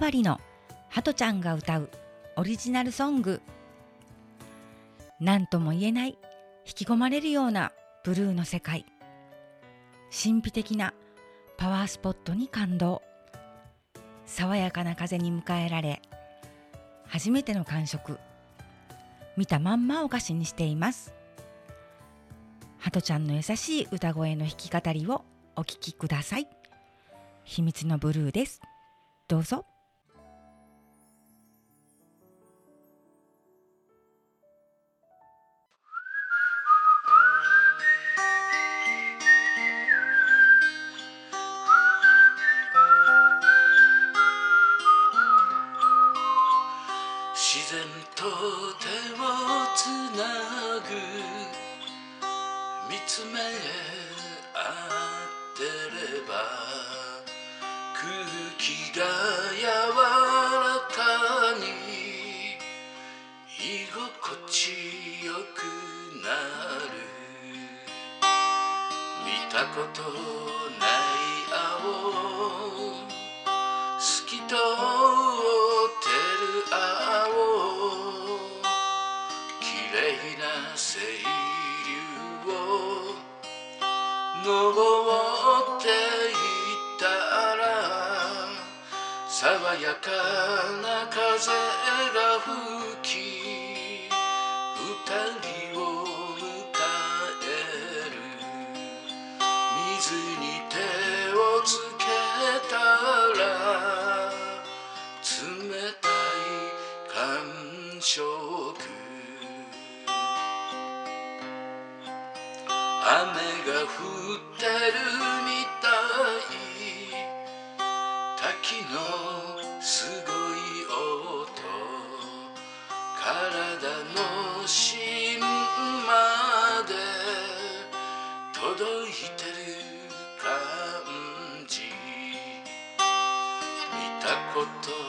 バリのハトちゃんが歌うオリジナルソング。何とも言えない引き込まれるようなブルーの世界。神秘的なパワースポットに感動。爽やかな風に迎えられ初めての感触。見たまんまお菓子にしています。ハトちゃんの優しい歌声の弾き語りをお聴きください。秘密のブルーです。どうぞ。ってれば空気が柔らかに居心地よくなる。見たこと爽やかな風が吹き二人を迎える。水に手をつけたら冷たい感触。雨が降ってるみたい。滝のの芯まで届いてる感じ。見たこと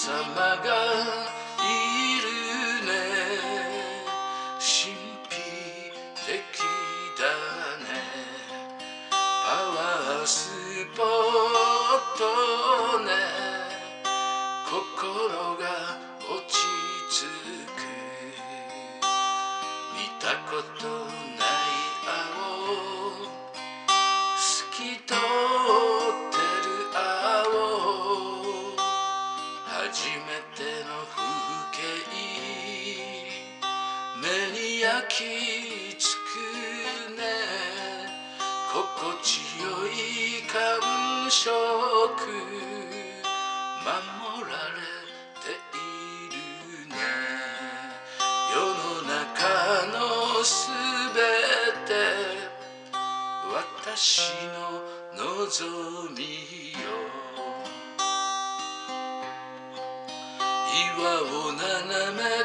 様がいるね。神秘的だね。パワースポットね。心が落ち着く。見たことない焼き付くね。心地よい感触。守られているね。世の中のすべて。私の望みよ。岩を斜め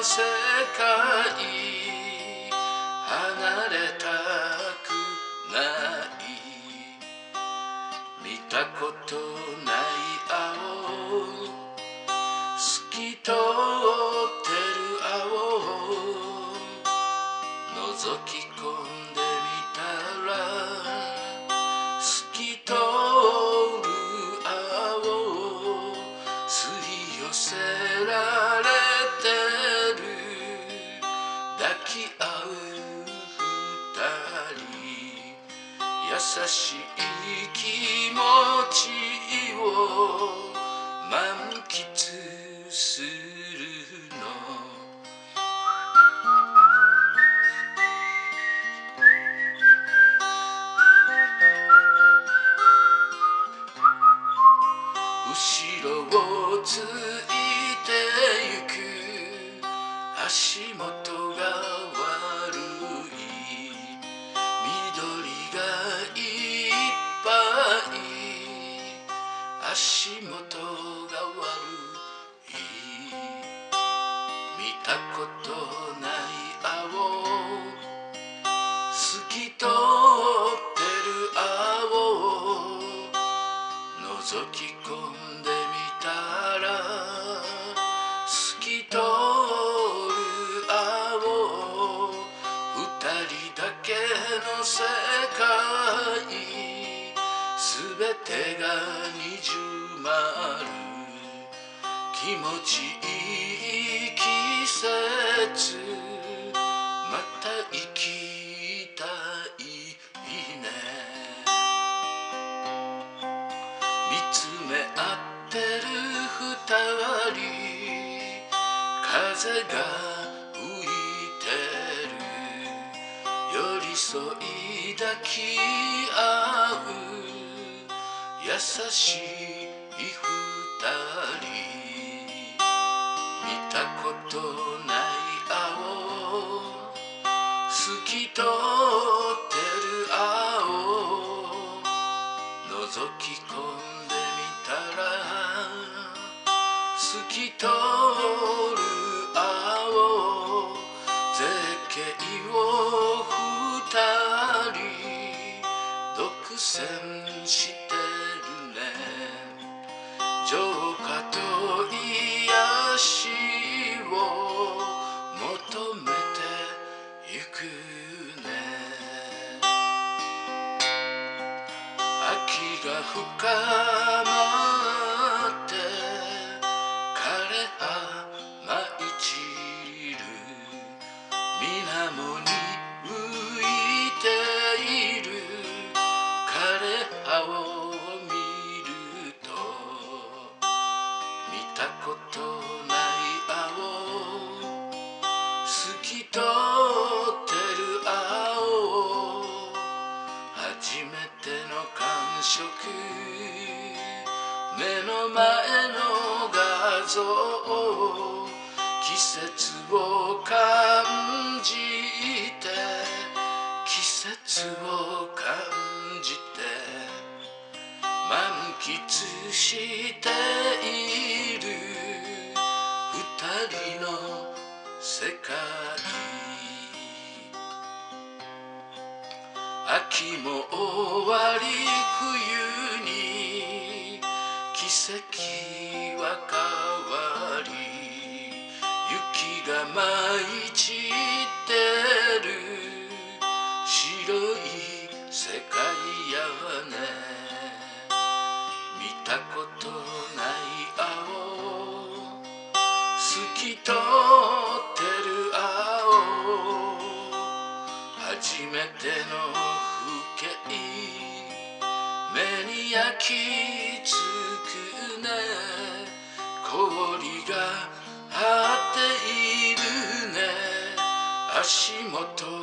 の世界離れたくない。見たことない青。透き通ってる青。覗き覗き込んでみたら透き通る青二人だけの世界すべてが二重丸。気持ちいい季節。り風が吹いてる。寄り添い抱き合う。優しいゆくね。秋が深い初めての感触目の前の画像季節を感じて季節を感じて満喫している二人の世界秋も終わり冬に。季節は変わり。雪が舞い散ってる。白い世界やね。見たことない青。透き通ってる青。初めての焼き付くね。氷が張っているね。足元